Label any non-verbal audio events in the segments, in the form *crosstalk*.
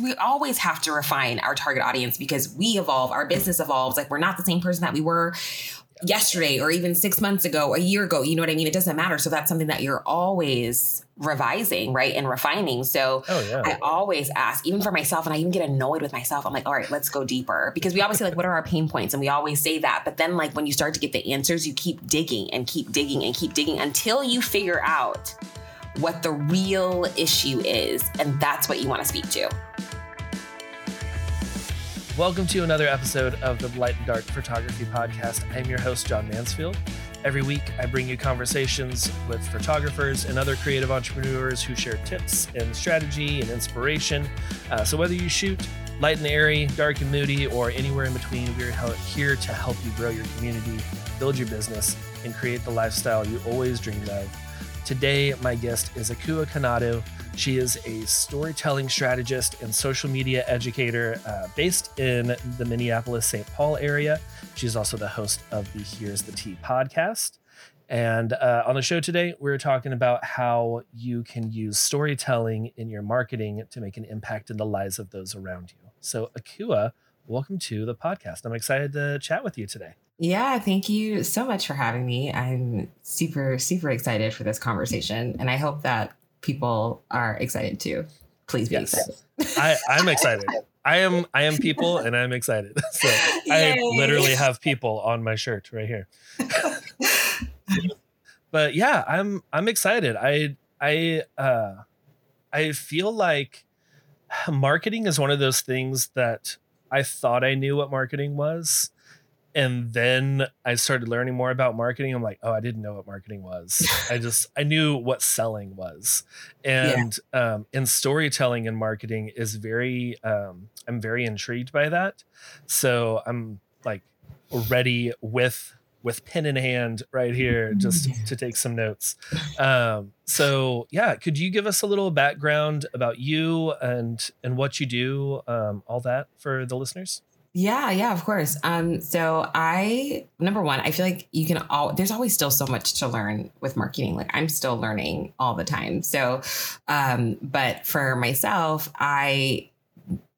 we always have to refine our target audience because we evolve, our business evolves. Like we're not the same person that we were yesterday or even six months ago, a year ago. You know what I mean? It doesn't matter. So that's something that you're always revising, right? And refining. So oh, yeah. I always ask, even for myself, and I even get annoyed with myself. I'm like, all right, let's go deeper. Because we always say, like, what are our pain points? And we always say that. But then, like, when you start to get the answers, you keep digging and keep digging and keep digging until you figure out what the real issue is. And that's what you want to speak to. Welcome to another episode of the Light and Dark Photography Podcast. I'm your host, John Mansfield. Every week, I bring you conversations with photographers and other creative entrepreneurs who share tips and strategy and inspiration. Uh, so, whether you shoot light and airy, dark and moody, or anywhere in between, we're here to help you grow your community, build your business, and create the lifestyle you always dreamed of. Today, my guest is Akua Konadu. She is a storytelling strategist and social media educator uh, based in the Minneapolis St. Paul area. She's also the host of the Here's the Tea podcast. And uh, on the show today, we're talking about how you can use storytelling in your marketing to make an impact in the lives of those around you. So, Akua, welcome to the podcast. I'm excited to chat with you today. Yeah, thank you so much for having me. I'm super, super excited for this conversation. And I hope that people are excited too. Please be yes. excited. I, I'm excited. *laughs* I am I am people and I'm excited. *laughs* So Yay. I literally have people on my shirt right here. *laughs* but yeah, I'm I'm excited. I I uh I feel like marketing is one of those things that I thought I knew what marketing was and then I started learning more about marketing. I'm like, oh, I didn't know what marketing was. I *laughs* just I knew what selling was, and yeah. um, and storytelling and marketing is very. Um, I'm very intrigued by that, so I'm like ready with with pen in hand right here just to take some notes. Um, so yeah, could you give us a little background about you and and what you do, um, all that for the listeners? Yeah, yeah, of course. Um, so I number one, I feel like you can all there's always still so much to learn with marketing. Like I'm still learning all the time. So um, but for myself, I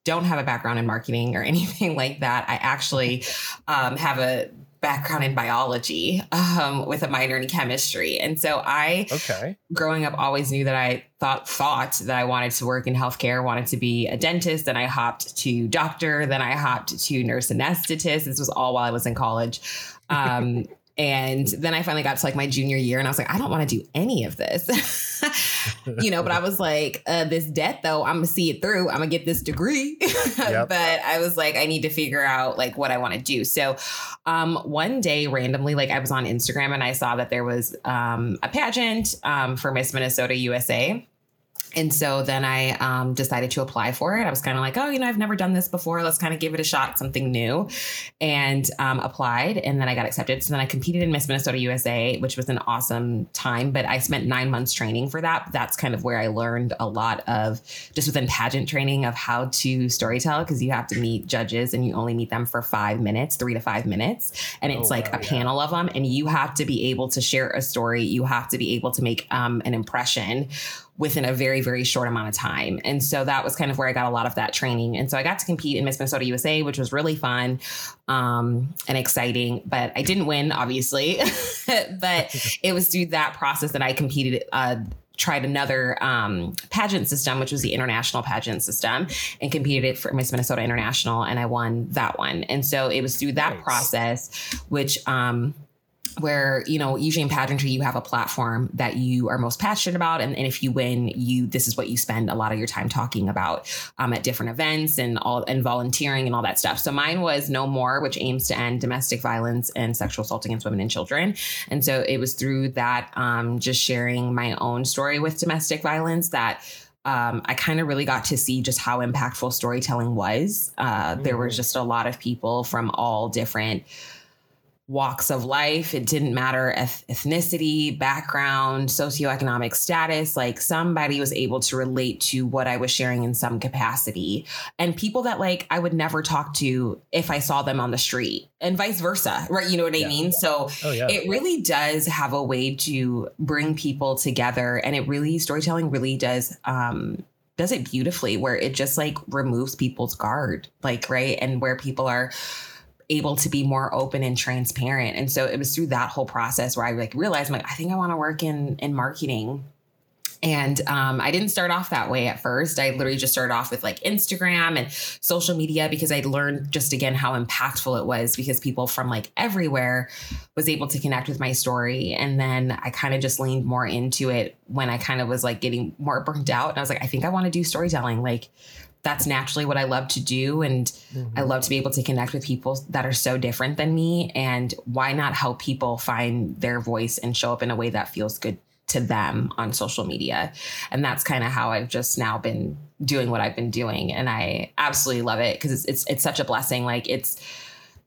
don't have a background in marketing or *laughs* anything like that. I actually um, have a background in biology um, with a minor in chemistry. And so I, okay. growing up, always knew that I thought thought that I wanted to work in healthcare, wanted to be a dentist. Then I hopped to doctor. Then I hopped to nurse anesthetist. This was all while I was in college. Um, *laughs* And then I finally got to like my junior year and I was like, I don't want to do any of this. *laughs* you know, but I was like, uh, this debt though, I'm gonna see it through. I'm gonna get this degree. *laughs* Yep. but I was like, I need to figure out like what I want to do. So um, one day randomly, like I was on Instagram and I saw that there was um, a pageant um, for Miss Minnesota USA. And so then I um, decided to apply for it. I was kind of like, oh, you know, I've never done this before. Let's kind of give it a shot, something new. And um, applied. And then I got accepted. So then I competed in Miss Minnesota USA, which was an awesome time. But I spent nine months training for that. That's kind of where I learned a lot of just within pageant training of how to storytell because you have to meet judges and you only meet them for five minutes, three to five minutes. And it's oh, like wow, a yeah. panel of them. And you have to be able to share a story. You have to be able to make um, an impression within a very, very short amount of time. And so that was kind of where I got a lot of that training. And so I got to compete in Miss Minnesota USA, which was really fun um, and exciting. But I didn't win, obviously. *laughs* but *laughs* it was through that process that I competed. Uh, tried another um, pageant system, which was the international pageant system, and competed it for Miss Minnesota International, and I won that one. And so it was through that nice. process, which um, where you know usually in pageantry you have a platform that you are most passionate about and, and if you win you this is what you spend a lot of your time talking about um, at different events and all and volunteering and all that stuff so mine was no more which aims to end domestic violence and sexual assault against women and children and so it was through that um, just sharing my own story with domestic violence that um, I kind of really got to see just how impactful storytelling was. Uh, mm-hmm. There was just a lot of people from all different walks of life. It didn't matter ethnicity, background, socioeconomic status. Like somebody was able to relate to what I was sharing in some capacity. And people that like I would never talk to if I saw them on the street and vice versa. Right. You know what yeah. I mean? So oh, yeah. it really does have a way to bring people together. And it really, storytelling really does um, does it beautifully where it just like removes people's guard, like right, and where people are able to be more open and transparent. And so it was through that whole process where I like realized I'm like, I think I want to work in in marketing and um, I didn't start off that way at first. I literally just started off with like Instagram and social media because I learned just again how impactful it was because people from like everywhere was able to connect with my story. And then I kind of just leaned more into it when I kind of was like getting more burnt out. And I was like, I think I want to do storytelling. Like, that's naturally what I love to do. And mm-hmm. I love to be able to connect with people that are so different than me. And why not help people find their voice and show up in a way that feels good to them on social media. And that's kind of how I've just now been doing what I've been doing. And I absolutely love it because it's, it's, it's such a blessing. Like it's,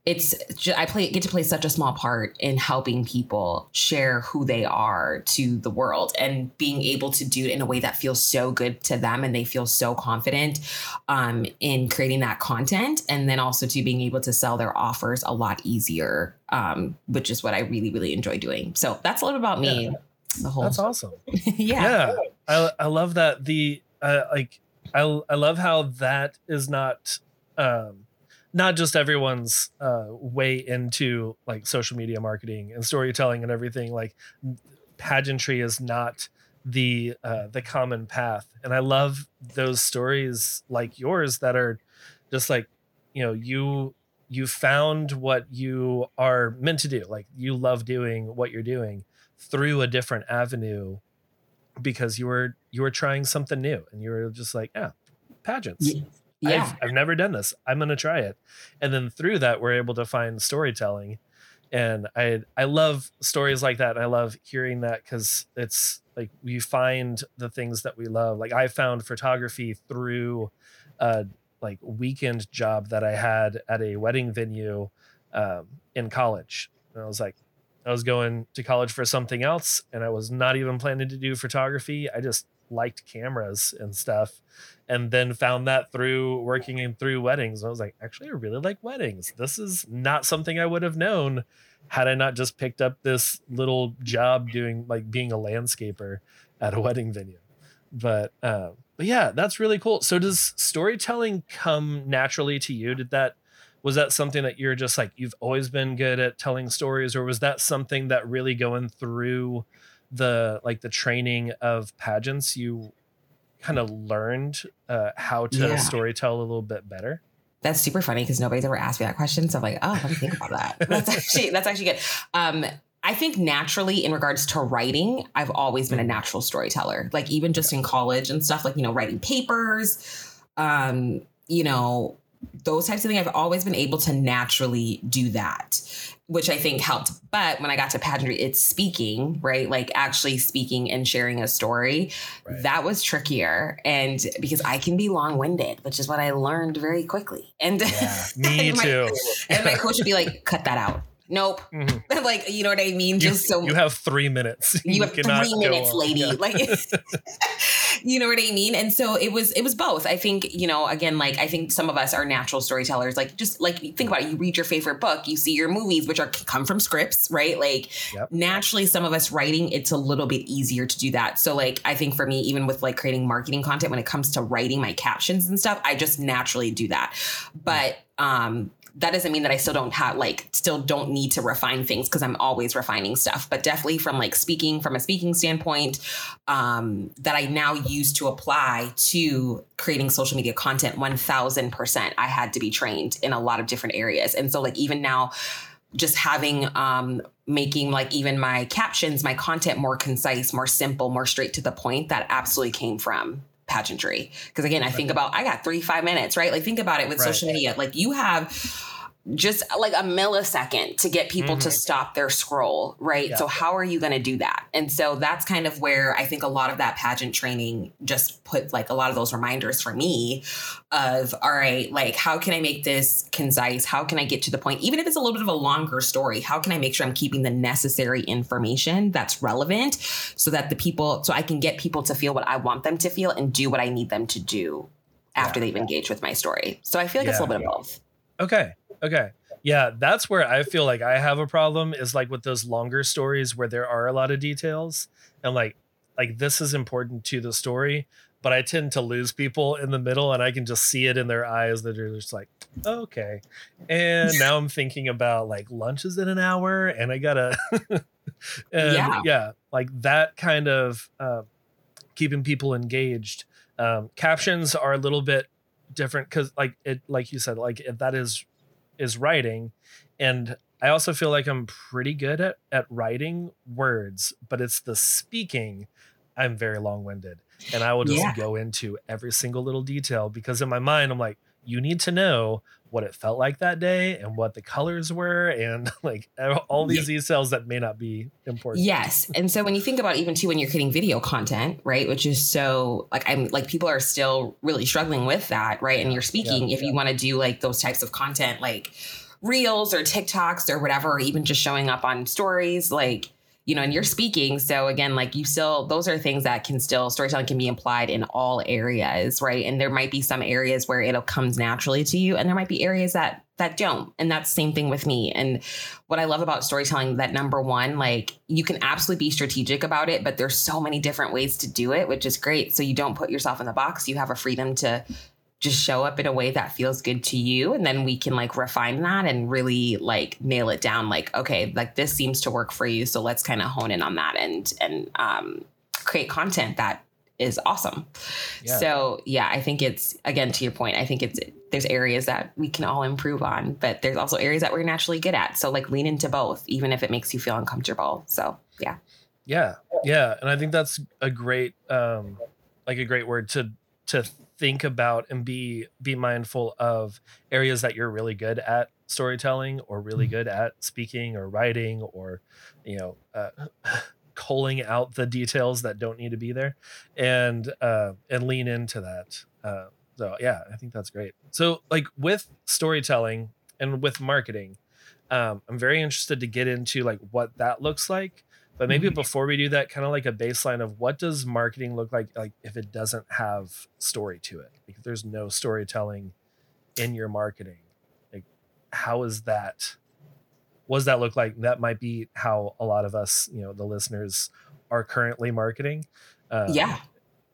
it's I play get to play such a small part in helping people share who they are to the world and being able to do it in a way that feels so good to them and they feel so confident um, in creating that content and then also to being able to sell their offers a lot easier um, which is what I really really enjoy doing. So that's a little about me. Yeah the whole that's awesome *laughs* yeah yeah I, I love that the uh, like I, I love how that is not um not just everyone's uh way into like social media marketing and storytelling and everything like pageantry is not the uh the common path. And i love those stories like yours that are just like you know you you found what you are meant to do like you love doing what you're doing through a different avenue because you were you were trying something new and you were just like yeah pageants yeah. I've, I've never done this. I'm gonna try it. And then through that we're able to find storytelling. And i i love stories like that. And i love hearing that because it's like we find the things that we love. Like i found photography through a like weekend job that i had at a wedding venue um, in college. And i was like I was going to college for something else and I was not even planning to do photography. I just liked cameras and stuff and then found that through working in through weddings. I was like, actually, I really like weddings. This is not something I would have known had I not just picked up this little job doing like being a landscaper at a wedding venue. But uh, but yeah, that's really cool. So does storytelling come naturally to you? Did that was that something that you're just like you've always been good at telling stories or was that something that really going through the like the training of pageants you kind of learned uh, how to yeah. storytell a little bit better that's super funny because nobody's ever asked me that question so i'm like oh let me think about that *laughs* that's actually that's actually good um I think naturally, in regards to writing, I've always been a natural storyteller. Like even just in college and stuff, like you know, writing papers, um, you know, those types of things, I've always been able to naturally do that, which I think helped. But when I got to pageantry, it's speaking, right? Like actually speaking and sharing a story. Right. That was trickier. And because I can be long winded, which is what I learned very quickly. And yeah, *laughs* me and my, too. and my coach would be like, cut that out nope. *laughs* Mm-hmm. *laughs* like, you know what I mean? You, Just so you have three minutes. You, you have three minutes, lady. Like, you know what I mean? And so it was, it was both. I think, you know, again, like I think some of us are natural storytellers. Like, just like think about it. You read your favorite book, you see your movies, which are come from scripts, right? Like, yep. naturally, some of us writing, it's a little bit easier to do that. So, like, I think for me, even with like creating marketing content, when it comes to writing my captions and stuff, I just naturally do that. But um that doesn't mean that I still don't have like still don't need to refine things because I'm always refining stuff. But definitely from like speaking from a speaking standpoint, um, that I now use to apply to creating social media content. One thousand percent, I had to be trained in a lot of different areas, and so like even now just having um making like even my captions my content more concise more simple more straight to the point that absolutely came from pageantry. Because again, I think about I got three, five minutes, right? Like think about it with right. social media. Like you have just like a millisecond to get people mm-hmm. to stop their scroll, right? Yeah. So how are you going to do that? And so that's kind of where I think a lot of that pageant training just put like a lot of those reminders for me of all right, like how can I make this concise? How can I get to the point even if it's a little bit of a longer story? How can I make sure I'm keeping the necessary information that's relevant so that the people so I can get people to feel what I want them to feel and do what I need them to do after yeah. they've engaged with my story. So I feel like yeah. it's a little bit of both. Okay. Okay. Yeah, that's where I feel like I have a problem is like with those longer stories where there are a lot of details and like like this is important to the story, but I tend to lose people in the middle and I can just see it in their eyes that they're just like, okay. And *laughs* now I'm thinking about like lunch is in an hour and I gotta, *laughs* and yeah. yeah, like that kind of uh, keeping people engaged. Um, captions are a little bit different because like it, like you said, like if that is, is writing and I also feel like I'm pretty good at, at writing words, but it's the speaking I'm very long winded and I will just yeah. go into every single little detail because in my mind, I'm like, you need to know what it felt like that day and what the colors were and *laughs* like all these yeah. details that may not be important. Yes. And so when you think about even too when you're creating video content, right, which is so like I'm like people are still really struggling with that, right? And you're speaking yeah, if you want to do like those types of content like reels or TikToks or whatever, or even just showing up on stories, like you know, and you're speaking. So again, like you still, those are things that can still, storytelling can be implied in all areas, right? And there might be some areas where it comes naturally to you, and there might be areas that that don't. And that's same thing with me. And what I love about storytelling, that number one, like you can absolutely be strategic about it, but there's so many different ways to do it, which is great. So you don't put yourself in the box. You have a freedom to just show up in a way that feels good to you. And then we can like refine that and really like nail it down like okay like this seems to work for you. So let's kind of hone in on that and and um, create content that is awesome. Yeah. so yeah i think it's again to your point i think it's there's areas that we can all improve on but there's also areas that we're naturally good at. So like lean into both even if it makes you feel uncomfortable. So yeah. Yeah. Yeah. And i think that's a great um like a great word to to think about and be be mindful of areas that you're really good at storytelling or really mm-hmm. good at speaking or writing or you know uh, *sighs* culling out the details that don't need to be there and uh, and lean into that. Uh, so yeah i think that's great. So like with storytelling and with marketing um, i'm very interested to get into like what that looks like but maybe mm-hmm. before we do that, kind of like a baseline of what does marketing look like, like if it doesn't have story to it, like if there's no storytelling in your marketing, like how is that? What does that look like? That might be how a lot of us, you know, the listeners are currently marketing. Um, yeah.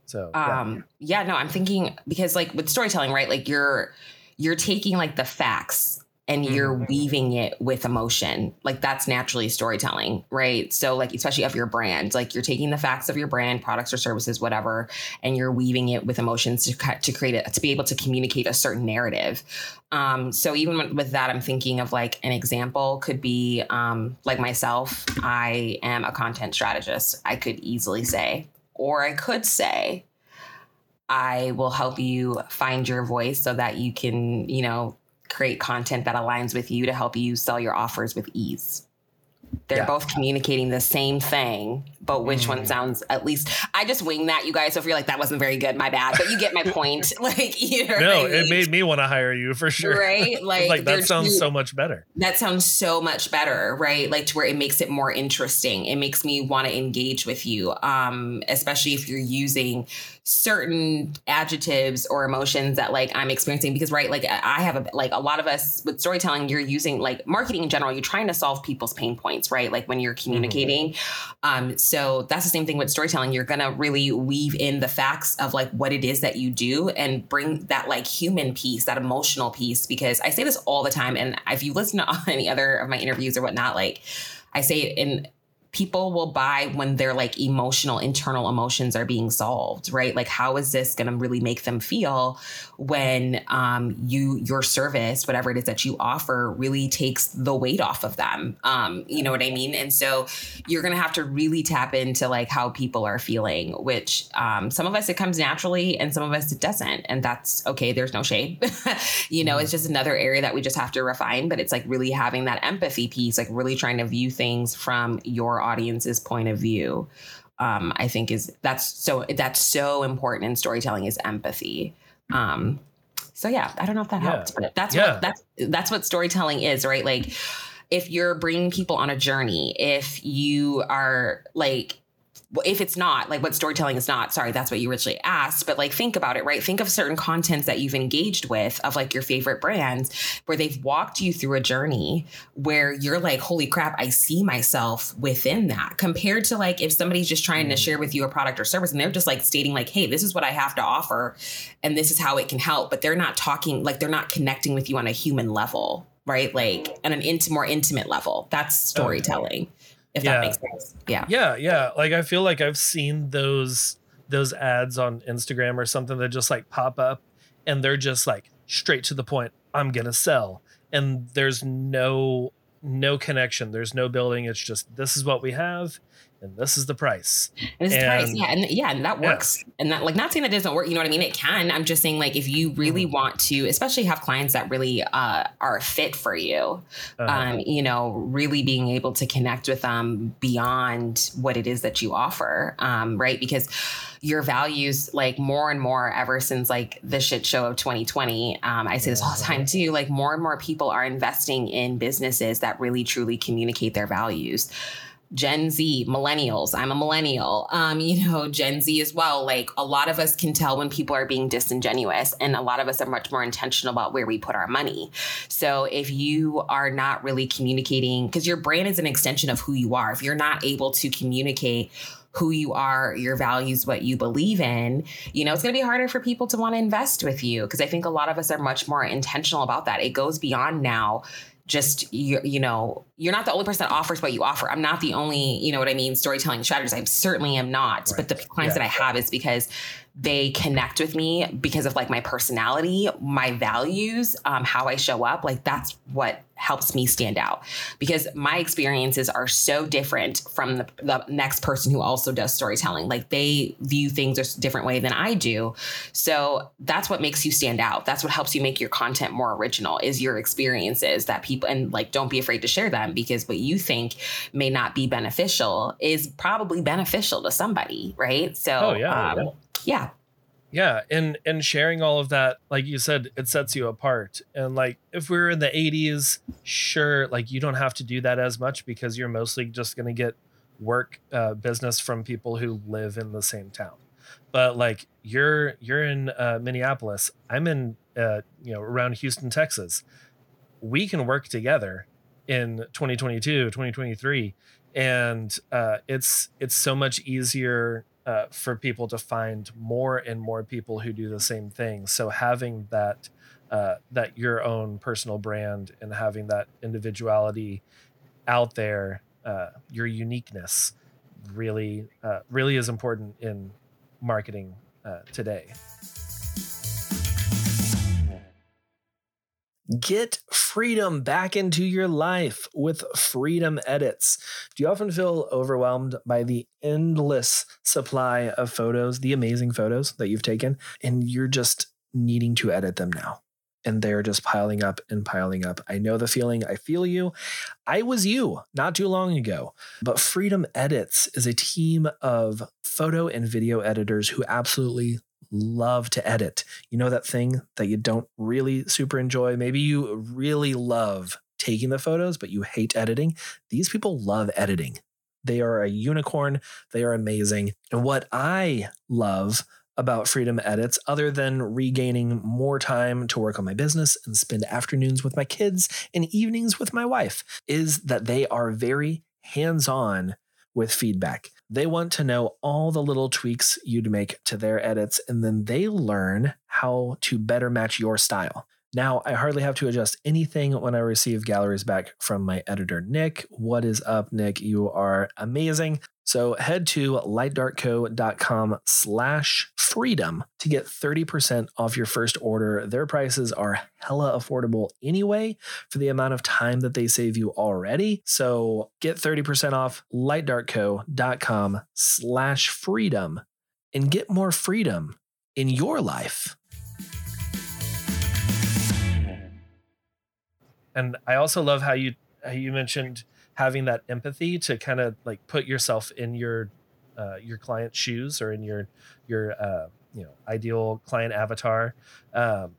So yeah. um yeah, no, I'm thinking because like with storytelling, right? Like you're you're taking like the facts and you're mm-hmm. weaving it with emotion. Like that's naturally storytelling, right? So like especially of your brand, like you're taking the facts of your brand, products or services, whatever, and you're weaving it with emotions to to create it to be able to communicate a certain narrative. Um, so even with that, I'm thinking of like an example could be um, like myself. I am a content strategist. I could easily say, or I could say, I will help you find your voice so that you can, you know, create content that aligns with you to help you sell your offers with ease. They're yeah. both communicating the same thing, but which mm. one sounds at least I just wing that you guys. So if you're like that wasn't very good, my bad. But you get my point. *laughs* like you know No, I mean? it made me want to hire you for sure. Right? *laughs* Like, like that sounds so much better. That sounds so much better, right? Like to where it makes it more interesting. It makes me want to engage with you. Um, especially if you're using certain adjectives or emotions that like I'm experiencing because right like I have a like a lot of us with storytelling you're using like marketing in general you're trying to solve people's pain points right like when you're mm-hmm. communicating mm-hmm. um so that's the same thing with storytelling you're going to really weave in the facts of like what it is that you do and bring that like human piece that emotional piece because I say this all the time and if you listen to *laughs* any other of my interviews or whatnot like I say it in people will buy when their like emotional internal emotions are being solved right? Like how is this going to really make them feel when um, you your service whatever it is that you offer really takes the weight off of them? Um, you know what i mean? And so you're going to have to really tap into like how people are feeling which um, some of us it comes naturally and some of us it doesn't. And that's okay there's no shade *laughs* you know it's just another area that we just have to refine but it's like really having that empathy piece like really trying to view things from your audience's point of view um, i think is that's so that's so important in storytelling is empathy um, so yeah i don't know if that yeah. helps but that's yeah. what that's that's what storytelling is right like if you're bringing people on a journey if you are like if it's not like what storytelling is not sorry that's what you originally asked but like think about it right? Think of certain contents that you've engaged with of like your favorite brands where they've walked you through a journey where you're like holy crap i see myself within that compared to like if somebody's just trying to mm. share with you a product or service and they're just like stating like hey this is what i have to offer and this is how it can help but they're not talking like they're not connecting with you on a human level right? Like on an int- more intimate level. That's storytelling. okay if yeah. that makes sense. Yeah. Yeah, yeah. Like I feel like I've seen those those ads on Instagram or something that just like pop up and they're just like straight to the point. I'm going to sell. And there's no no connection. There's no building. It's just this is what we have and this is the price. And it's price, yeah, and yeah, and that works. Yeah. And that, like, not saying that doesn't work. You know what I mean? It can. I'm just saying, like, if you really mm-hmm. want to, especially have clients that really uh, are fit for you, uh-huh. um, you know, really being able to connect with them beyond what it is that you offer, um, right? Because your values, like, more and more ever since like the shit show of 2020. Um, I say this all the time too. Like, more and more people are investing in businesses that really truly communicate their values. Gen Z, millennials. I'm a millennial. Um, you know, *laughs* Gen Z as well. Like a lot of us can tell when people are being disingenuous, and a lot of us are much more intentional about where we put our money. So if you are not really communicating, because your brand is an extension of who you are, if you're not able to communicate who you are, your values, what you believe in, you know, it's going to be harder for people to want to invest with you because I think a lot of us are much more intentional about that. It goes beyond now just you, you know you're not the only person that offers what you offer i'm not the only you know what i mean storytelling strategist i certainly am not right. but the clients yeah. that i have is because they connect with me because of like my personality, my values, um, how I show up. Like that's what helps me stand out because my experiences are so different from the, the next person who also does storytelling. Like they view things a different way than I do. So that's what makes you stand out. That's what helps you make your content more original is your experiences that people and like don't be afraid to share them because what you think may not be beneficial is probably beneficial to somebody, right? So oh, yeah, um, yeah yeah. Yeah and and sharing all of that like you said it sets you apart. And like if we are in the 80s sure like you don't have to do that as much because you're mostly just going to get work uh, business from people who live in the same town. But like you're you're in uh, minneapolis i'm in uh, you know around houston texas. We can work together in 2022 2023 and uh, it's it's so much easier uh, for people to find more and more people who do the same thing. So having that uh, that your own personal brand and having that individuality out there, uh, your uniqueness, really uh, really is important in marketing uh, today. Get freedom back into your life with Freedom Edits. Do you often feel overwhelmed by the endless supply of photos, the amazing photos that you've taken, and you're just needing to edit them now? and they're just piling up and piling up. I know the feeling. I feel you. I was you not too long ago. But Freedom Edits is a team of photo and video editors who absolutely love to edit. You know that thing that you don't really super enjoy? Maybe you really love taking the photos, but you hate editing. These people love editing. They are a unicorn. They are amazing. And what I love about Freedom Edits, other than regaining more time to work on my business and spend afternoons with my kids and evenings with my wife, is that they are very hands on with feedback. They want to know all the little tweaks you'd make to their edits, and then they learn how to better match your style. Now, I hardly have to adjust anything when I receive galleries back from my editor, Nick. What is up, Nick? You are amazing. So head to lightdarkco.com slash freedom to get 30% off your first order. Their prices are hella affordable anyway for the amount of time that they save you already. So get 30% off lightdarkco.com slash freedom and get more freedom in your life. And I also love how you how you mentioned having that empathy to kind of like put yourself in your uh, your client's shoes or in your your uh, you know ideal client avatar. Um,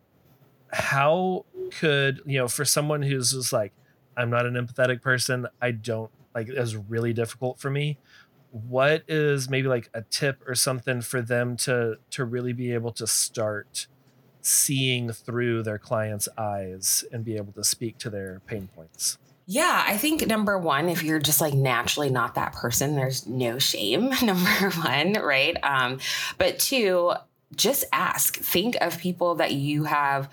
how could you know for someone who's just like I'm not an empathetic person. I don't like it's really difficult for me. what is maybe like a tip or something for them to to really be able to start seeing through their clients' eyes and be able to speak to their pain points? Yeah, I think number one, if you're just like naturally not that person, there's no shame. *laughs* Number one, right? Um, but two, just ask. Think of people that you have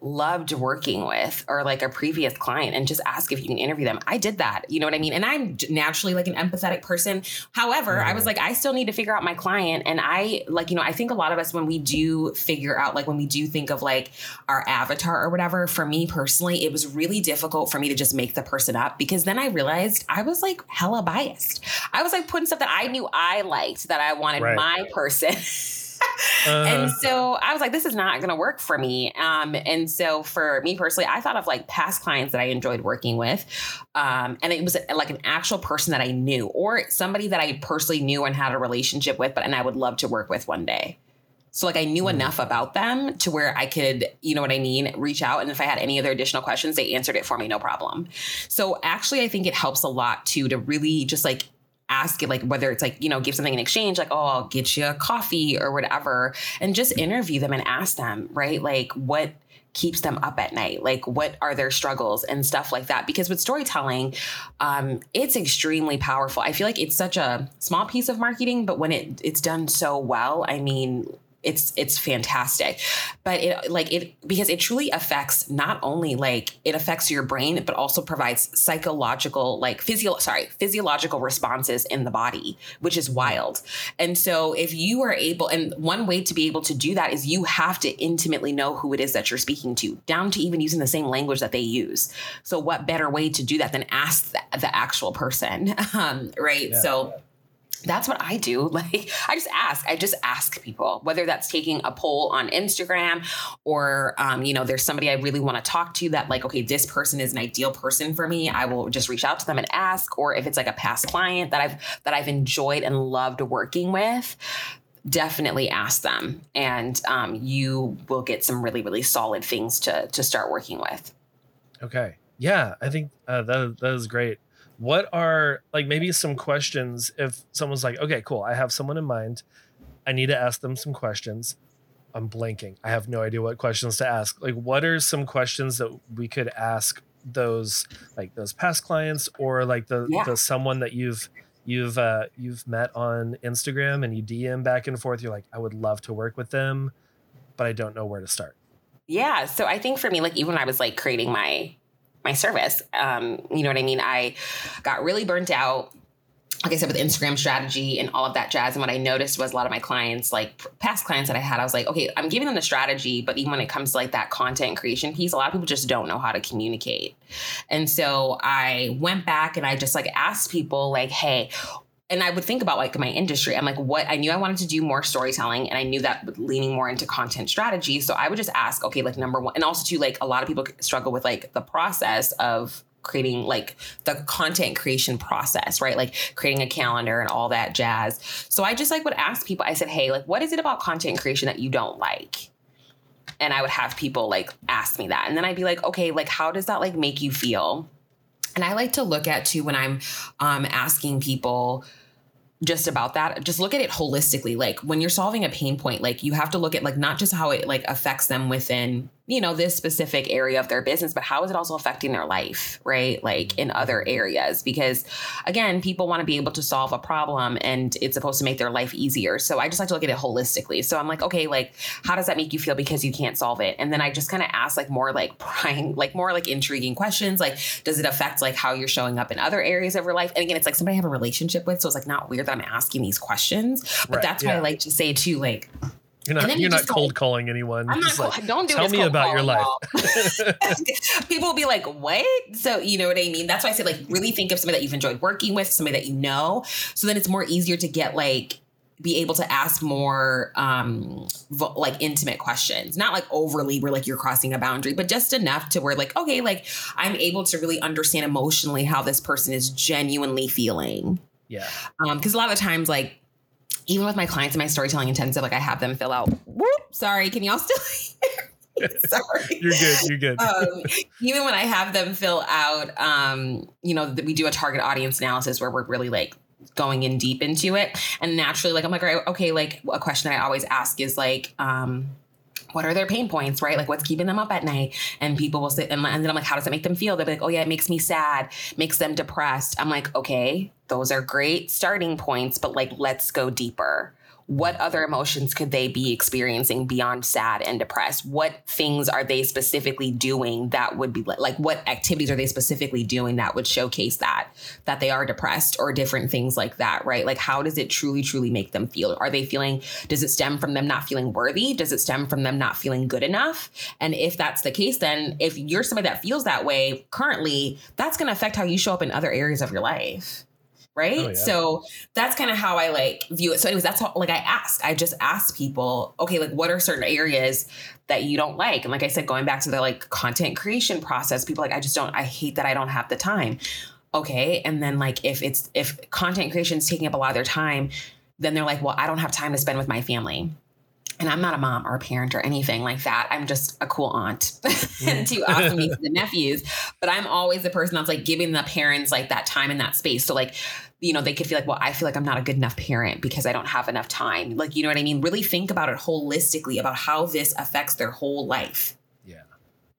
loved working with or like a previous client and just ask if you can interview them. I did that. You know what I mean? And I'm naturally like an empathetic person. However, mm-hmm. I was like, I still need to figure out my client. And I like, you know, I think a lot of us, when we do figure out, like when we do think of like our avatar or whatever, for me personally, it was really difficult for me to just make the person up because then I realized I was like hella biased. I was like putting stuff that I knew I liked that I wanted right. my person. *laughs* uh-huh. And so I was like, this is not going to work for me. Um, and so for me personally, I thought of like past clients that I enjoyed working with. Um, and it was like an actual person that I knew or somebody that I personally knew and had a relationship with, but and I would love to work with one day. So like I knew mm. enough about them to where I could, you know what I mean, reach out. And if I had any other additional questions, they answered it for me, no problem. So actually, I think it helps a lot too to really just like ask it like whether it's like you know give something in exchange like oh i'll get you a coffee or whatever and just interview them and ask them right? Like what keeps them up at night? Like what are their struggles and stuff like that? Because with storytelling um, it's extremely powerful. I feel like it's such a small piece of marketing but when it it's done so well i mean it's it's fantastic. But it like it because it truly affects not only like it affects your brain but also provides psychological like physio sorry physiological responses in the body which is wild. And so if you are able and one way to be able to do that is you have to intimately know who it is that you're speaking to down to even using the same language that they use. So what better way to do that than ask the, the actual person *laughs* um, right? Yeah. so that's what I do. *laughs* Like, I just ask. I just ask people, whether that's taking a poll on Instagram or, um, you know, there's somebody I really want to talk to that, like, okay, this person is an ideal person for me. I will just reach out to them and ask. Or if it's like a past client that I've that I've enjoyed and loved working with, definitely ask them, and um, you will get some really really solid things to to start working with. Okay. Yeah, I think uh, that that is great what are like maybe some questions if someone's like okay cool i have someone in mind. I need to ask them some questions. I'm blanking. I have no idea what questions to ask. Like what are some questions that we could ask those like those past clients or like the yeah. the someone that you've you've uh you've met on instagram and you dm back and forth you're like i would love to work with them but i don't know where to start. Yeah so i think for me like even when i was like creating my my service. Um, you know what I mean? I got really burnt out like I said, with Instagram strategy and all of that jazz. And what I noticed was a lot of my clients, like past clients that I had, I was like, okay, I'm giving them the strategy, but even when it comes to like that content creation piece, a lot of people just don't know how to communicate. And so I went back and I just like asked people, like, hey, and I would think about like my industry. I'm like, what I knew I wanted to do more storytelling, and I knew that leaning more into content strategy. So I would just ask, okay, like number one, and also too, like a lot of people struggle with like the process of creating like the content creation process, right? Like creating a calendar and all that jazz. So I just like would ask people, I said, hey, like, what is it about content creation that you don't like? And I would have people like ask me that. And then I'd be like, okay, like, how does that like make you feel? And I like to look at too when I'm um, asking people just about that just look at it holistically. Like when you're solving a pain point like you have to look at like not just how it like affects them within you know this specific area of their business but how is it also affecting their life right? Like in other areas? Because again people want to be able to solve a problem and it's supposed to make their life easier. So i just like to look at it holistically. So i'm like okay like how does that make you feel because you can't solve it? And then i just kind of ask like more like *laughs* prying like more like intriguing questions like does it affect like how you're showing up in other areas of your life? And again it's like somebody I have a relationship with so it's like not weird that i'm asking these questions but right, that's yeah. why i like to say too like you're not you're not cold calling anyone. I'm not like, don't do tell me about your life. *laughs* *laughs* People will be like, "What?" So you know what I mean. That's why I say like really think of somebody that you've enjoyed working with, somebody that you know, so then it's more easier to get like be able to ask more um vo- like intimate questions not like overly where like you're crossing a boundary but just enough to where like okay like i'm able to really understand emotionally how this person is genuinely feeling yeah um because a lot of times like even with my clients in my storytelling intensive, like I have them fill out, whoop, sorry, can y'all still hear? *laughs* Sorry. You're good. You're good. Um, even when I have them fill out, um, you know, we do a target audience analysis where we're really like going in deep into it. And naturally, like I'm like, okay, like a question that I always ask is like, um, what are their pain points, right? Like what's keeping them up at night? And people will say, and then I'm like, how does it make them feel? They'll be like, oh yeah, it makes me sad, makes them depressed. I'm like, okay, those are great starting points, but like, let's go deeper what other emotions could they be experiencing beyond sad and depressed? What things are they specifically doing that would be like what activities are they specifically doing that would showcase that that they are depressed or different things like that, right? Like how does it truly truly make them feel? Are they feeling does it stem from them not feeling worthy? Does it stem from them not feeling good enough? And if that's the case then if you're somebody that feels that way currently, that's going to affect how you show up in other areas of your life Oh, right? Oh, yeah. So that's kind of how I like view it. So, anyways, that's how like I ask. I just ask people, okay, like what are certain areas that you don't like? And like I said, going back to the like content creation process, people like I just don't. I hate that I don't have the time. Okay, and then like if it's if content creation is taking up a lot of their time, then they're like, well, I don't have time to spend with my family and I'm not a mom or a parent or anything like that. I'm just a cool aunt and two awesome nieces and nephews. But I'm always the person that's like giving the parents like that time and that space. So like, you know, they could feel like, well, I feel like I'm not a good enough parent because I don't have enough time. Like, you know what I mean? Really think about it holistically about how this affects their whole life Yeah.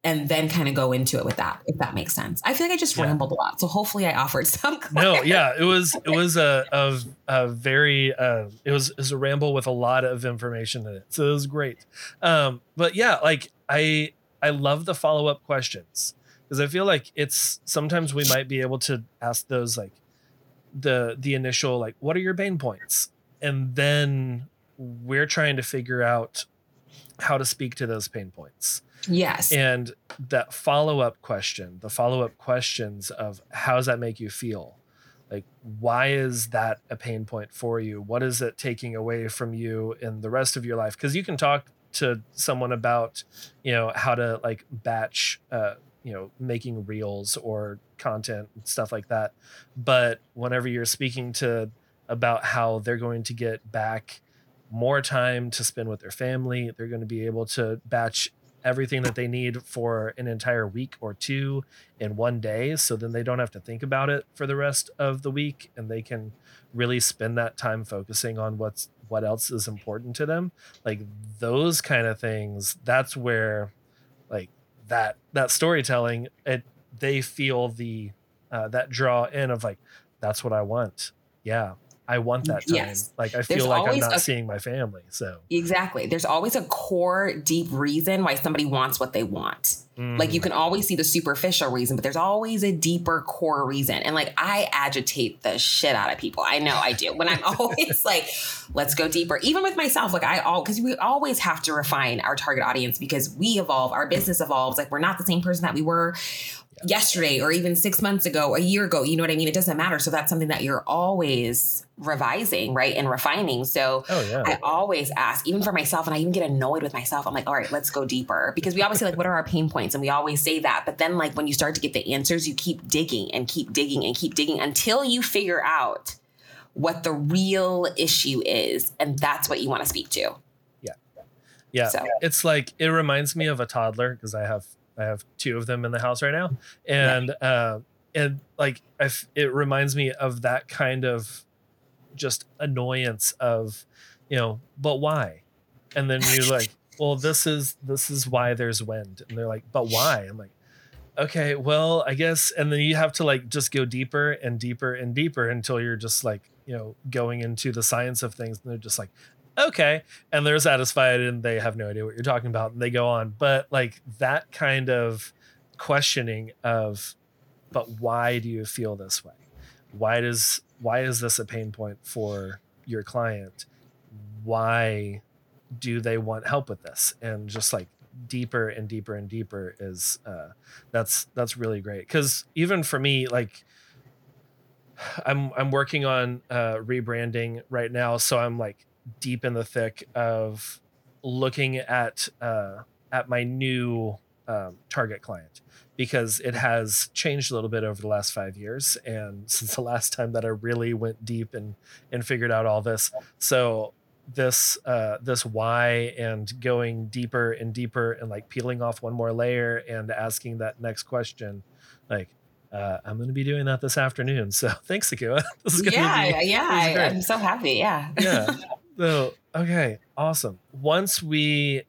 and then kind of go into it with that if that makes sense i feel like i just yeah. rambled a lot so hopefully i offered *laughs* some no yeah it was it was a, a, a very uh, it was it was a ramble with a lot of information in it so it was great um but yeah like i i love the follow-up questions because i feel like it's sometimes we might be able to ask those like the the initial like what are your pain points and then we're trying to figure out how to speak to those pain points Yes. And that follow up question, the follow up questions of how does that make you feel? Like, why is that a pain point for you? What is it taking away from you in the rest of your life? Because you can talk to someone about, you know, how to like batch, uh, you know, making reels or content and stuff like that. But whenever you're speaking to about how they're going to get back more time to spend with their family, they're going to be able to batch everything that they need for an entire week or two in one day so then they don't have to think about it for the rest of the week and they can really spend that time focusing on what's what else is important to them like those kind of things that's where like that that storytelling it they feel the uh, that draw in of like that's what i want. Yeah I want that time. Yes. Like I feel There's like I'm not a, seeing my family. So exactly. There's always a core deep reason why somebody wants what they want. Mm. Like you mm. can always see the superficial reason, but there's always a deeper core reason. And like I agitate the shit out of people. I know I do. When I'm *laughs* always like, let's go deeper. Even with myself, like I all because we always have to refine our target audience because we evolve, our business evolves. Like we're not the same person that we were yesterday or even six months ago, a year ago. You know what I mean? It doesn't matter. So that's something that you're always revising, right? And refining. So oh, yeah. I always ask, even for myself, and I even get annoyed with myself. I'm like, all right, let's go deeper. Because we always say, like, what are our pain points? And we always say that. But then, like, when you start to get the answers, you keep digging and keep digging and keep digging until you figure out what the real issue is. And that's what you want to speak to. Yeah. Yeah. So. It's like, it reminds me of a toddler because I have I have two of them in the house right now, and yeah. uh, and like if it reminds me of that kind of just annoyance of, you know, but why? And then you're *laughs* like, well, this is this is why there's wind, and they're like, but why? I'm like, okay, well, I guess, and then you have to like just go deeper and deeper and deeper until you're just like, you know, going into the science of things, and they're just like, okay. And they're satisfied and they have no idea what you're talking about. And they go on. But like that kind of questioning of but why do you feel this way? Why does why is this a pain point for your client? Why do they want help with this? And just like deeper and deeper and deeper is uh that's that's really great. Because even for me like i'm i'm working on uh rebranding right now. So i'm like deep in the thick of looking at uh, at my new um, target client because it has changed a little bit over the last five years and *laughs* since the last time that I really went deep and and figured out all this. So this uh, this why and going deeper and deeper and like peeling off one more layer and asking that next question, like uh, I'm going to be doing that this afternoon. So *laughs* thanks, Akua. *laughs* This is yeah, be, yeah. I, am so happy. Yeah. yeah. So, okay, awesome. Once we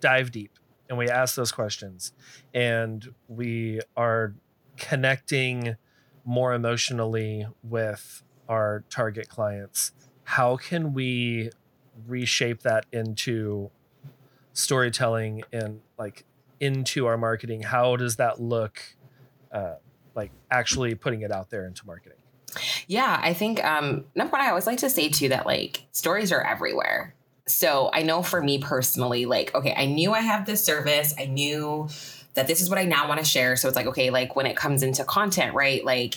dive deep and we ask those questions and we are connecting more emotionally with our target clients, how can we reshape that into storytelling and like into our marketing? How does that look? Uh, like actually putting it out there into marketing? Yeah, I think um, number one, I always like to say too that like stories are everywhere. So I know for me personally, like, okay, I knew I have this service. I knew that this is what I now want to share. So it's like, okay, like when it comes into content, right? Like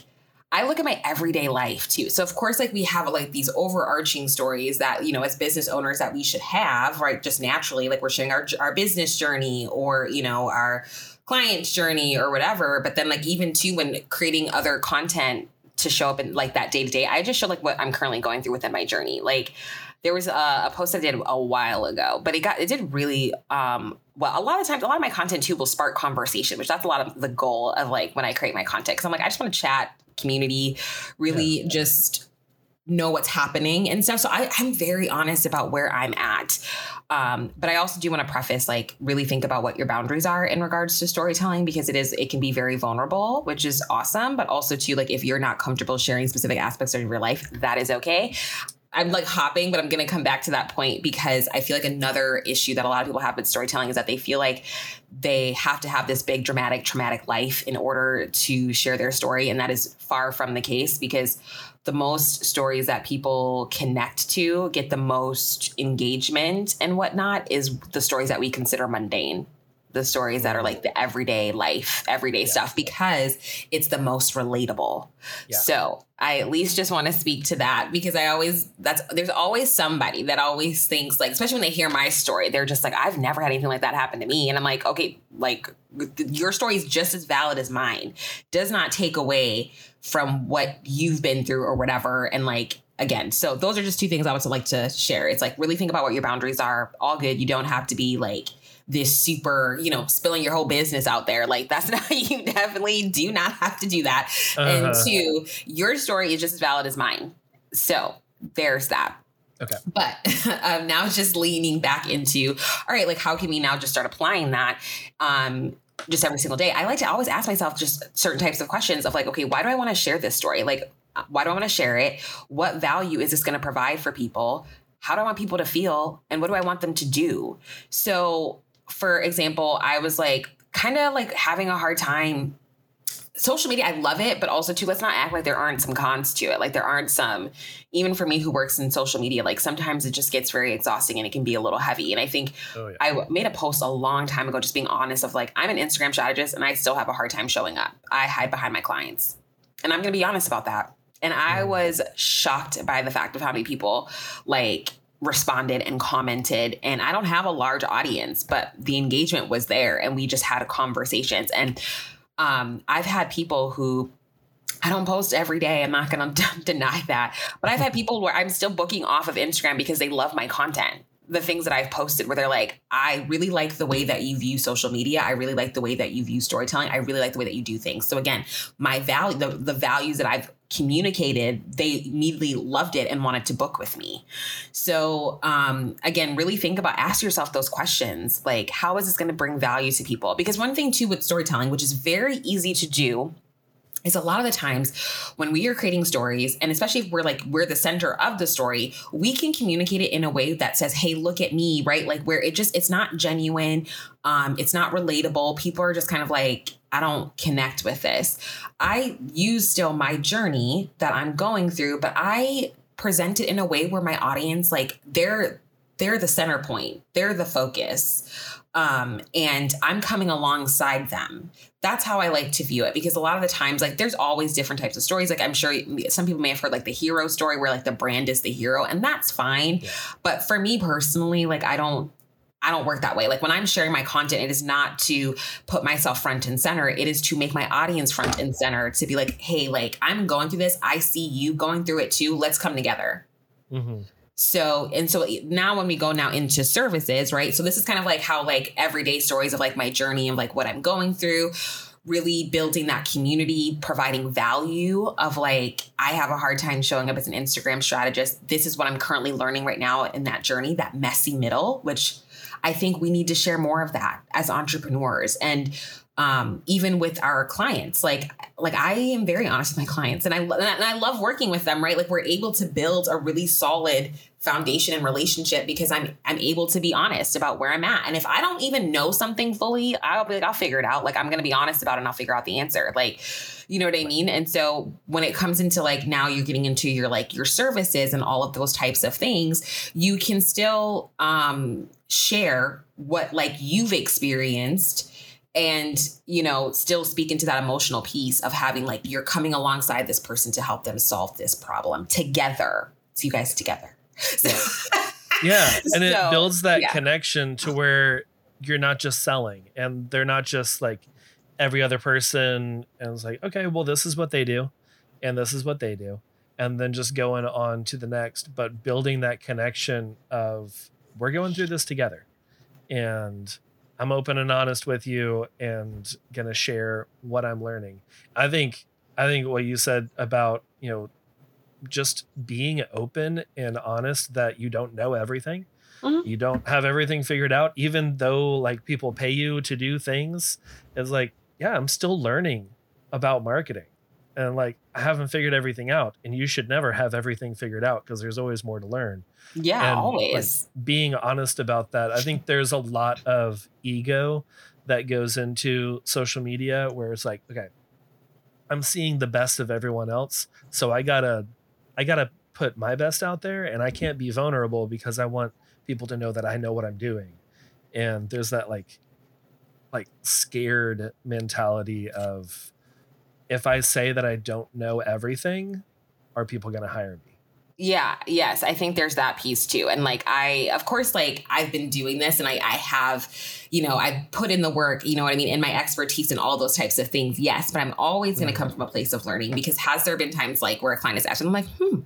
I look at my everyday life too. So of course, like we have like these overarching stories that, you know, as business owners that we should have, right? Just naturally, like we're sharing our, our business journey or, you know, our client's journey or whatever. But then like even too when creating other content to show up in like that day to day, I just show like what I'm currently going through within my journey. Like there was a, a, post I did a while ago, but it got it did really um well. A lot of times, a lot of my content too will spark conversation, which that's a lot of the goal of like when I create my content. Because I'm like, I just want to chat, community, really yeah. just know what's happening and stuff. So I, I'm very honest about where I'm at. Um, but I also do want to preface, like, really think about what your boundaries are in regards to storytelling because it is, it can be very vulnerable, which is awesome. But also, too, like, if you're not comfortable sharing specific aspects of your life, that is okay. I'm like hopping, but I'm going to come back to that point because I feel like another issue that a lot of people have with storytelling is that they feel like they have to have this big, dramatic, traumatic life in order to share their story. And that is far from the case because the most stories that people connect to, get the most engagement and whatnot, is the stories that we consider mundane. The stories that are like the everyday life, everyday yeah. stuff, because it's the most relatable. Yeah. So I at least just want to speak to that because I always that's there's always somebody that always thinks like especially when they hear my story they're just like I've never had anything like that happen to me and I'm like okay like your story is just as valid as mine does not take away from what you've been through or whatever and like again so those are just two things I would like to share it's like really think about what your boundaries are all good you don't have to be like this super, you know, spilling your whole business out there. Like that's *laughs* not you definitely do not have to do that. Uh-huh. And two, your story is just as valid as mine. So there's that. Okay. But *laughs* um, now just leaning back into, all right, like how can we now just start applying that? Um, just every single day. I like to always ask myself just certain types of questions of like, okay, why do I want to share this story? Like, uh, why do I want to share it? What value is this going to provide for people? How do I want people to feel? And what do I want them to do? So for example, I was like kind of like having a hard time social media, I love it, but also too, let's not act like there aren't some cons to it. Like there aren't some, even for me who works in social media, like sometimes it just gets very exhausting and it can be a little heavy. And I think oh, yeah. I made a post a long time ago, just being honest of like, I'm an Instagram strategist and I still have a hard time showing up. I hide behind my clients. And I'm going to be honest about that. And I mm. was shocked by the fact of how many people like responded and commented and i don't have a large audience but the engagement was there and we just had conversations and um, i've had people who I don't post every day. I'm not going *laughs* to deny that. But I've had people where I'm still booking off of Instagram because they love my content. The things that I've posted where they're like, I really like the way that you view social media. I really like the way that you view storytelling. I really like the way that you do things. So again, my value, the, the values that I've communicated, they immediately loved it and wanted to book with me. So, um, again, really think about, ask yourself those questions like, how is this going to bring value to people? Because one thing, too, with storytelling, which is very easy to do, is a lot of the times when we are creating stories and especially if we're like we're the center of the story we can communicate it in a way that says hey look at me right? Like where it just it's not genuine um it's not relatable. People are just kind of like i don't connect with this. I use still my journey that i'm going through but i present it in a way where my audience like they're they're the center point they're the focus um, and I'm coming alongside them. That's how I like to view it because a lot of the times, like, there's always different types of stories. Like, I'm sure some people may have heard like the hero story where like the brand is the hero, and that's fine. Yeah. But for me personally, like, I don't. I don't work that way. Like when I'm sharing my content, it is not to put myself front and center. It is to make my audience front and center to be like, hey, like I'm going through this. I see you going through it too. Let's come together. Mm-hmm. So, and so now when we go now into services, right? So this is kind of like how like everyday stories of like my journey and like what I'm going through. really building that community, providing value of like, I have a hard time showing up as an Instagram strategist. This is what I'm currently learning right now in that journey, that messy middle, which I think we need to share more of that as entrepreneurs. And um, even with our clients, like like I am very honest with my clients, and I and I love working with them. Right, like we're able to build a really solid foundation and relationship because I'm I'm able to be honest about where I'm at. And if I don't even know something fully, I'll be like, I'll figure it out. Like I'm gonna be honest about it and I'll figure out the answer. Like, you know what I mean? And so when it comes into like now you're getting into your like your services and all of those types of things, you can still um share what like you've experienced and you know still speak into that emotional piece of having like you're coming alongside this person to help them solve this problem together. So you guys together. *laughs* So, yeah. And it builds that yeah. connection to where you're not just selling and they're not just like every other person and it's like okay well this is what they do and this is what they do and then just going on to the next but building that connection of we're going through this together and I'm open and honest with you and gonna share what I'm learning. I think I think what you said about, you know, just being open and honest that you don't know everything. Mm-hmm. You don't have everything figured out, even though like people pay you to do things. It's like, yeah, I'm still learning about marketing. And like I haven't figured everything out. And you should never have everything figured out because there's always more to learn. Yeah, and, always. Like, being honest about that. I think there's a lot of ego that goes into social media where it's like, okay, I'm seeing the best of everyone else. So I gotta I gotta put my best out there and I can't be vulnerable because I want people to know that I know what I'm doing. And there's that like like scared mentality of if I say that I don't know everything, are people gonna hire me? Yeah, yes, I think there's that piece too. And like I of course like I've been doing this and I I have, you know, I've put in the work, you know what I mean, in my expertise and all those types of things. Yes, but I'm always going to come from a place of learning because has there been times like where a client is asking I'm like, "Hmm,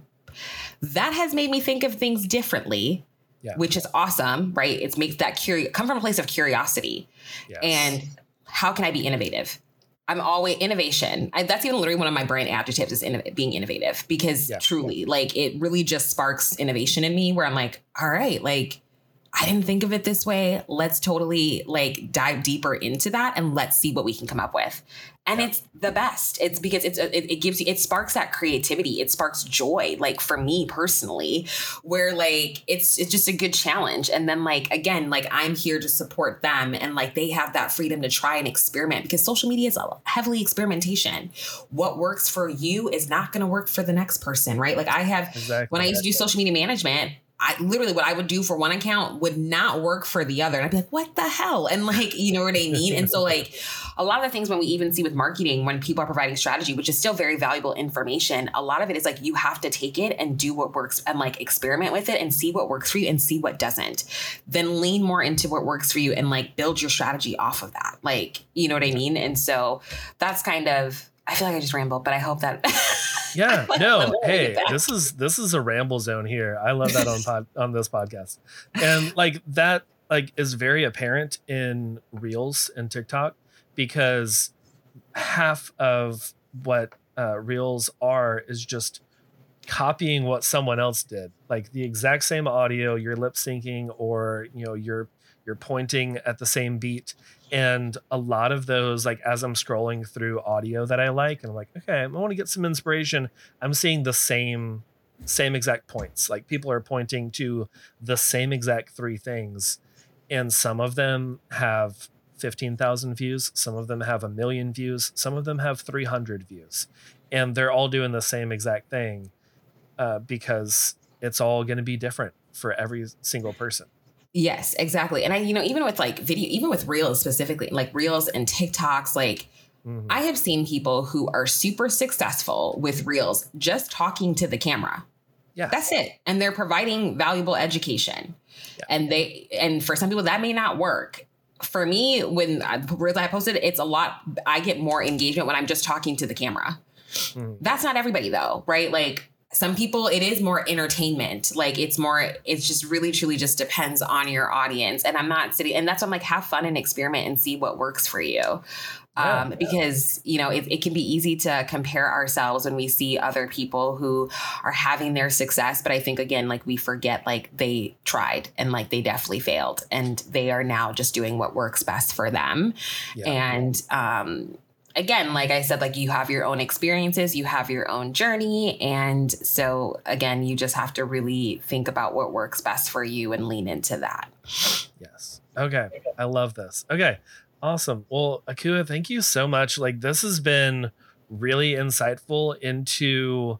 that has made me think of things differently." Yeah. Which is awesome, right? It makes that curious come from a place of curiosity. Yes. And how can I be innovative? I'm always innovation. I, that's even literally one of my brand adjectives is being innovative because yeah. truly, like it really just sparks innovation in me where I'm like, all right, like I didn't think of it this way. Let's totally like dive deeper into that and let's see what we can come up with and yeah. it's the best it's because it's it, it, gives you it sparks that creativity it sparks joy like for me personally where like it's it's just a good challenge and then like again like i'm here to support them and like they have that freedom to try and experiment because social media is heavily experimentation what works for you is not going to work for the next person right like i have exactly. when i used to do social media management I literally what I would do for one account would not work for the other. And I'd be like, what the hell? And like, you know what I mean? and so like a lot of the things when we even see with marketing, when people are providing strategy, which is still very valuable information, a lot of it is like you have to take it and do what works and like experiment with it and see what works for you and see what doesn't. Then lean more into what works for you and like build your strategy off of that. Like, you know what I mean? And so that's kind of I feel like I just rambled, but I hope that *laughs* yeah no hey this is this is a ramble zone here i love that on *laughs* pod, on this podcast and like that like is very apparent in reels and tiktok because half of what uh, reels are is just copying what someone else did. Like the exact same audio you're lip syncing or you know you're you're pointing at the same beat. And a lot of those like as i'm scrolling through audio that i like and i'm like okay i want to get some inspiration i'm seeing the same same exact points. Like people are pointing to the same exact three things. And some of them have 15,000 views some of them have a million views some of them have 300 views and they're all doing the same exact thing uh, because it's all going to be different for every single person Yes, exactly. And I, you know, even with like video, even with reels specifically, like reels and TikToks, like mm-hmm. I have seen people who are super successful with reels just talking to the camera. Yeah. That's it. And they're providing valuable education. Yeah. And they, and for some people that may not work. For me, when I, I posted, it's a lot, I get more engagement when I'm just talking to the camera. Mm-hmm. That's not everybody though, right? Like some people it is more entertainment like it's more it's just really truly just depends on your audience and i'm not sitting and that's why i'm like have fun and experiment and see what works for you um, yeah. because you know it, it can be easy to compare ourselves when we see other people who are having their success but i think again like we forget like they tried and like they definitely failed and they are now just doing what works best for them Yeah. and um again like i said like you have your own experiences you have your own journey and so again you just have to really think about what works best for you and lean into that Yes. Okay. I love this. Okay. Awesome. Well, Akua, thank you so much. Like this has been really insightful into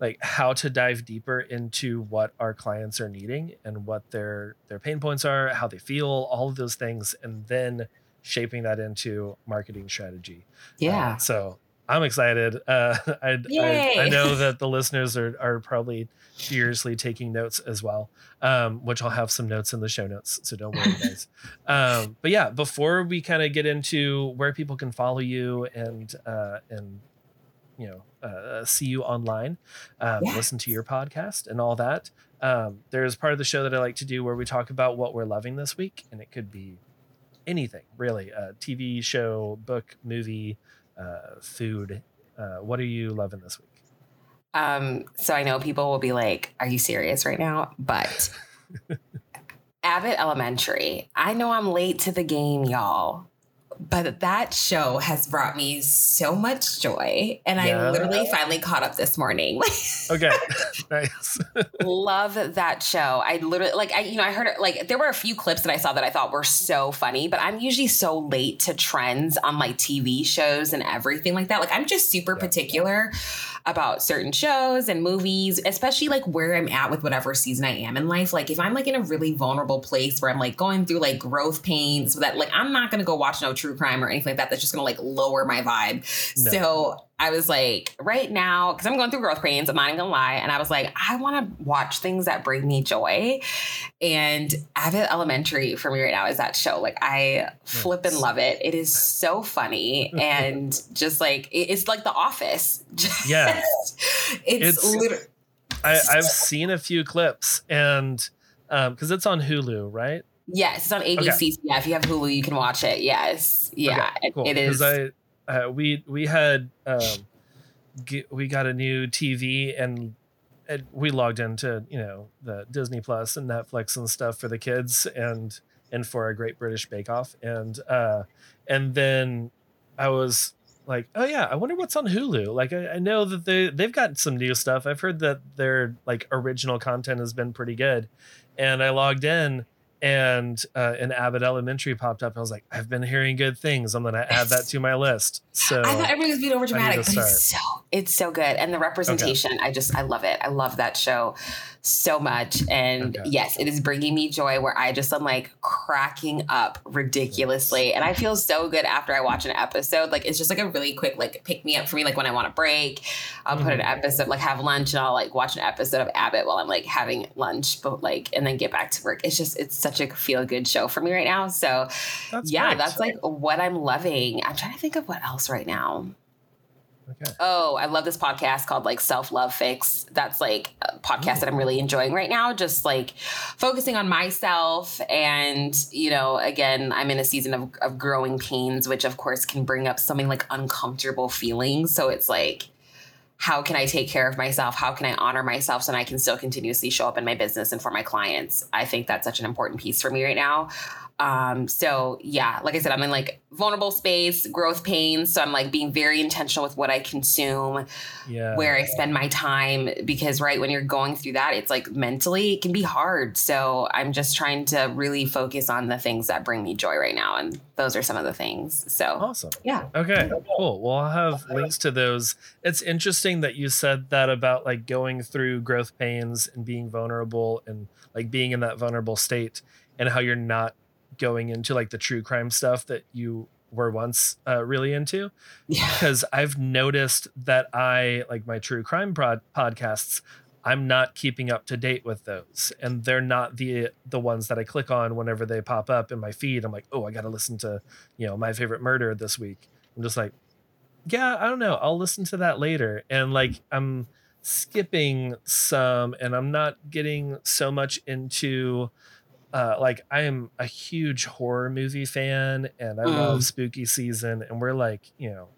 like how to dive deeper into what our clients are needing and what their their pain points are, how they feel, all of those things and then shaping that into marketing strategy. yeah Uh, so I'm excited. Uh, *laughs* I, I, I know that *laughs* the listeners are, are probably furiously taking notes as well, um, which I'll have some notes in the show notes. So don't worry, *laughs* guys. um, but yeah, before we kind of get into where people can follow you and uh, and you know uh, see you online, um, Yes. listen to your podcast and all that. Um, there's part of the show that I like to do where we talk about what we're loving this week, and it could be anything really a TV show, book, movie, uh, food. Uh, what are you loving this week? Um, so I know people will be like, Are you serious right now? But *laughs* Abbott Elementary, I know I'm late to the game, y'all. But that show has brought me so much joy. And Yeah. I literally finally caught up this morning. *laughs* Okay, *laughs* nice. Love that show. I literally like I you know I heard it like there were a few clips that I saw that I thought were so funny, but I'm usually so late to trends on like TV shows and everything like that. Like I'm just super Yeah. particular about certain shows and movies, especially like where I'm at with whatever season I am in life. Like if I'm like in a really vulnerable place where I'm like going through like growth pains, so that like I'm not gonna go watch no true crime or anything like that. That's just gonna like lower my vibe. No. So I was like, right now, because I'm going through growth pains, I'm not gonna lie. And I was like, I want to watch things that bring me joy. And Abbott Elementary for me right now is that show. Like, I flip and love it. It is so funny and *laughs* just like it's like The Office. *laughs* Yeah. it's, It's- literally I, I've seen a few clips and um, because it's on Hulu, right? yes, it's on ABC. Yeah, if you have Hulu, you can watch it. Yes, yeah, Okay, cool. it is. I uh, we we had um, g- we got a new TV and. And we logged into you know the Disney Plus and Netflix and stuff for the kids and and for a Great British Bake Off. And uh and then I was like oh yeah I wonder what's on Hulu. Like I, I know that they they've got some new stuff. I've heard that their like original content has been pretty good. And I logged in and uh, an Abbott Elementary popped up I was like I've been hearing good things. I'm gonna add that to my list. So I thought everybody was being over dramatic, but it's so it's so good, and the representation. I just I love it. I love that show so much, and Okay. yes, it is bringing me joy. Where I just am like cracking up ridiculously, and I feel so good after I watch an episode. Like it's just like a really quick like pick me up for me. Like when I want a break, I'll put an Mhm. episode like have lunch, and I'll like watch an episode of Abbott while I'm like having lunch, but like and then get back to work. It's just it's such a feel good show for me right now. So that's yeah, great. that's like what I'm loving. I'm trying to think of what else right now. Okay Oh, I love this podcast called like Self Love Fix. That's like a podcast that I'm really oh. enjoying right now. Just like focusing on myself. And, you know, again, I'm in a season of, of growing pains, which of course can bring up something like uncomfortable feelings. So it's like, how can I take care of myself? How can I honor myself so I can still continuously show up in my business and for my clients? I think that's such an important piece for me right now. Um, so yeah, like I said, I'm in like vulnerable space, growth pains. So I'm like being very intentional with what I consume, yeah where I spend my time, because right when you're going through that, it's like mentally it can be hard. So I'm just trying to really focus on the things that bring me joy right now. And those are some of the things. So awesome yeah. Okay, cool. Well, I'll have links to those. It's interesting that you said that about like going through growth pains and being vulnerable and like being in that vulnerable state and how you're not going into like the true crime stuff that you were once uh, really into Yeah. *laughs* because I've noticed that I like my true crime prod- podcasts. I'm not keeping up to date with those, and they're not the the ones that I click on whenever they pop up in my feed. I'm like, oh, I got to listen to, you know, my favorite murder this week. I'm just like, yeah, I don't know. I'll listen to that later, and like I'm skipping some and I'm not getting so much into uh, like I am a huge horror movie fan and I Mm. love spooky season and we're like, you know,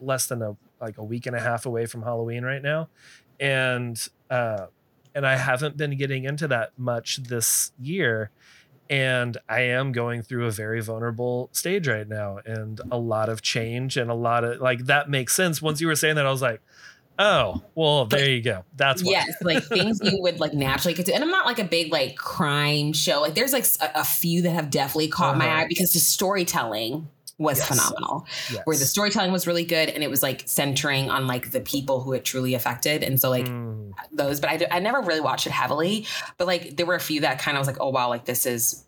less than a like a week and a half away from Halloween right now. And uh and I haven't been getting into that much this year and I am going through a very vulnerable stage right now and a lot of change and a lot of like that makes sense. Once you were saying that I was like, "Oh, well, there you go. That's why." yes, like things you would like *laughs* naturally get to. And I'm not like a big like crime show. Like there's like a, a few that have definitely caught my Uh-huh. eye because the storytelling was Yes. phenomenal. Yes. Where the storytelling was really good and it was like centering on like the people who it truly affected. And so like Mm, those, but I, I never really watched it heavily. But like there were a few that kind of was like, oh wow, like this is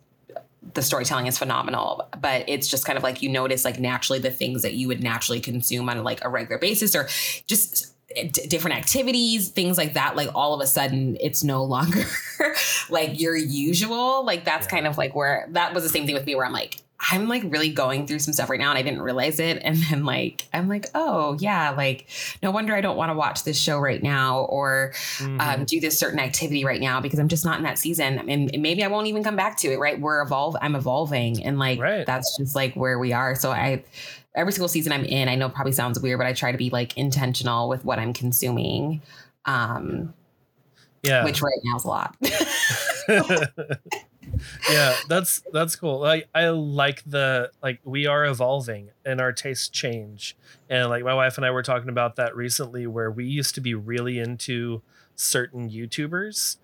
the storytelling is phenomenal. But it's just kind of like you notice like naturally the things that you would naturally consume on like a regular basis or just d- different activities, things like that. Like all of a sudden it's no longer *laughs* like your usual. Like that's Yeah. kind of like where that was the same thing with me where I'm like, I'm like really going through some stuff right now and I didn't realize it. And then like, I'm like, oh yeah, like no wonder I don't want to watch this show right now or mhm. um, do this certain activity right now because I'm just not in that season. And, and maybe I won't even come back to it, right? We're evolve I'm evolving and like Right. that's just like where we are. So I every single season I'm in, I know it probably sounds weird, but I try to be like intentional with what I'm consuming. Um, yeah. which right now is a lot. *laughs* yeah, that's that's cool. Like I like the like we are evolving and our tastes change. And like my wife and I were talking about that recently where we used to be really into certain YouTubers.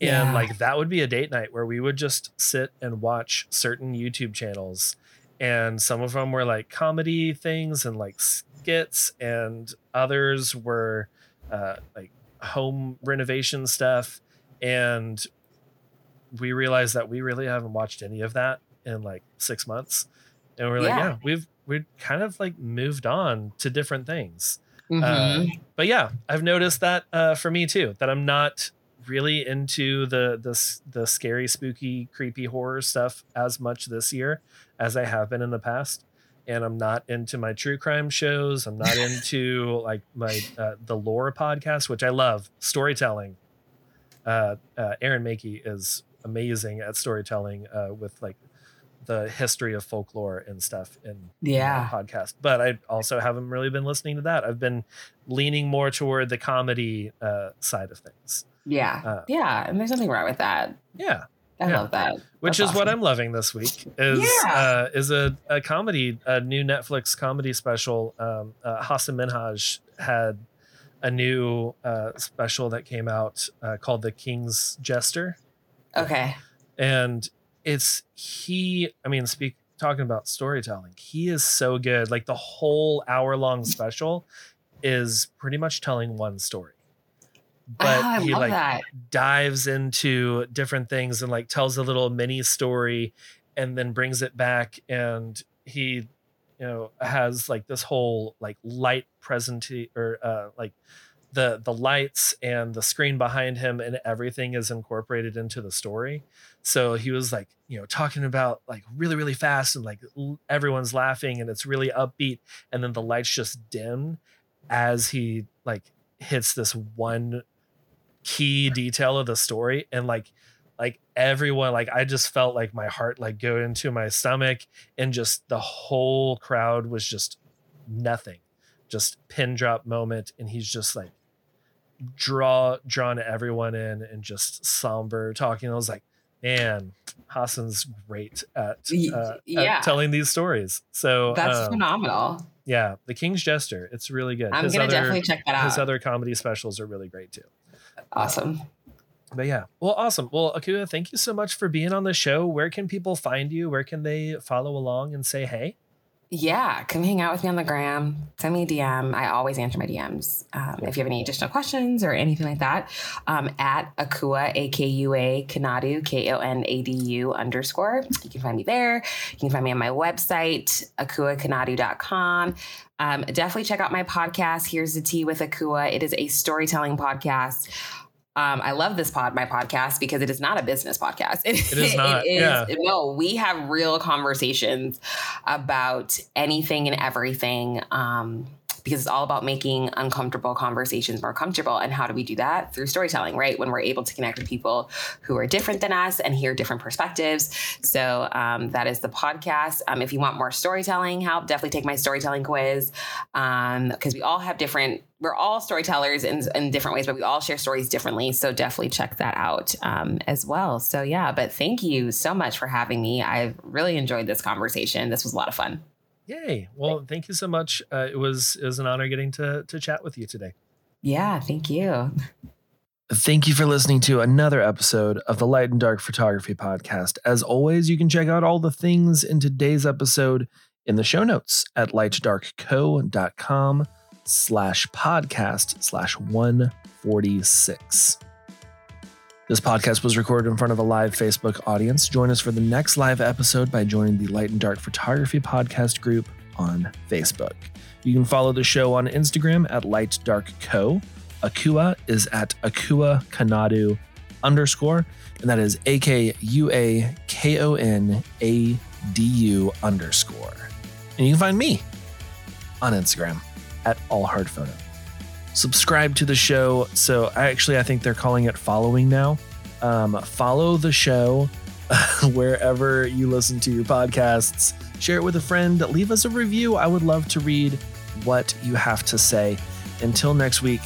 And Yeah. like that would be a date night where we would just sit and watch certain YouTube channels. And some of them were like comedy things and like skits, and others were uh, like home renovation stuff. And we realized that we really haven't watched any of that in like six months. And we're like, Yeah. yeah, we've we've kind of like moved on to different things. Mhm. Uh, but yeah, I've noticed that uh, for me too, that I'm not really into the the the scary, spooky, creepy horror stuff as much this year as I have been in the past. And I'm not into my true crime shows. I'm not *laughs* into like my uh, the lore podcast, which I love storytelling. Uh, uh, Aaron Mahnke is amazing at storytelling uh, with like the history of folklore and stuff in Yeah. podcast. But I also haven't really been listening to that. I've been leaning more toward the comedy uh, side of things. Yeah. uh, yeah. And there's nothing wrong with that. Yeah, I Yeah. love that. which That's is what. I'm loving this week. Is Yeah. uh, is a, a comedy, a new Netflix comedy special. Um, uh, Hassan Minhaj had a new uh, special that came out uh, called The King's Jester. Okay. and it's he i mean speak talking about storytelling he is so good like the whole hour long special is pretty much telling one story but oh, he like that. dives into different things and like tells a little mini story and then brings it back and he you know has like this whole like light present or uh like the the lights and the screen behind him and everything is incorporated into the story so he was like you know talking about like really really fast and like everyone's laughing and it's really upbeat and then the lights just dim as he like hits this one key detail of the story and like like everyone like i just felt like my heart like go into my stomach and just the whole crowd was just nothing. Just pin drop moment and he's just like draw drawn everyone in and just somber talking. I was like man hassan's great at, uh, yeah. at telling these stories. So That's um, phenomenal. yeah the king's jester it's really good. I'm his gonna other definitely check that out. his other comedy specials are really great too awesome. but yeah well awesome well akua thank you so much for being on the show where can people find you where can they follow along and say hey Yeah, come hang out with me on the gram. Send me a DM. I always answer my DMs. Um, if you have any additional questions or anything like that, um, at Akua, A K U A, Konadu, K O N A D U underscore. You can find me there. You can find me on my website, akuakonadu.com. Um, definitely check out my podcast, Here's the Tea with Akua. It is a storytelling podcast. Um, I love this pod, my podcast, because it is not a business podcast. *laughs* It is not, yeah. No, we have real conversations about anything and everything. Um, because it's all about making uncomfortable conversations more comfortable. And how do we do that? Through storytelling, right? When we're able to connect with people who are different than us and hear different perspectives. So um, that is the podcast. Um, if you want more storytelling help, definitely take my storytelling quiz because um, we all have different we're all storytellers in, in different ways, but we all share stories differently. So definitely check that out um, as well. So yeah, but thank you so much for having me. I've really enjoyed this conversation. This was a lot of fun. Yay! Well, thank you so much. Uh, it was it was an honor getting to to chat with you today. Yeah, thank you. Thank you for listening to another episode of the Light and Dark Photography Podcast. As always, you can check out all the things in today's episode in the show notes at lightdarkco.com slash podcast slash 146. This podcast was recorded in front of a live Facebook audience. Join us for the next live episode by joining the Light and Dark Photography Podcast group on Facebook. You can follow the show on Instagram at Light Dark Co. Akua is at Akua Konadu underscore, and that is A K U A K O N A D U underscore. And you can find me on Instagram at All Hard. Subscribe to the show. So I actually I think they're calling it following now. Um, follow the show *laughs* wherever you listen to your podcasts. Share it with a friend. Leave us a review. I would love to read what you have to say. Until next week,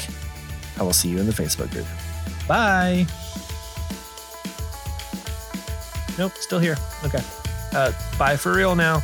I will see you in the Facebook group. Bye. Nope, still here. Okay. Uh, bye for real now.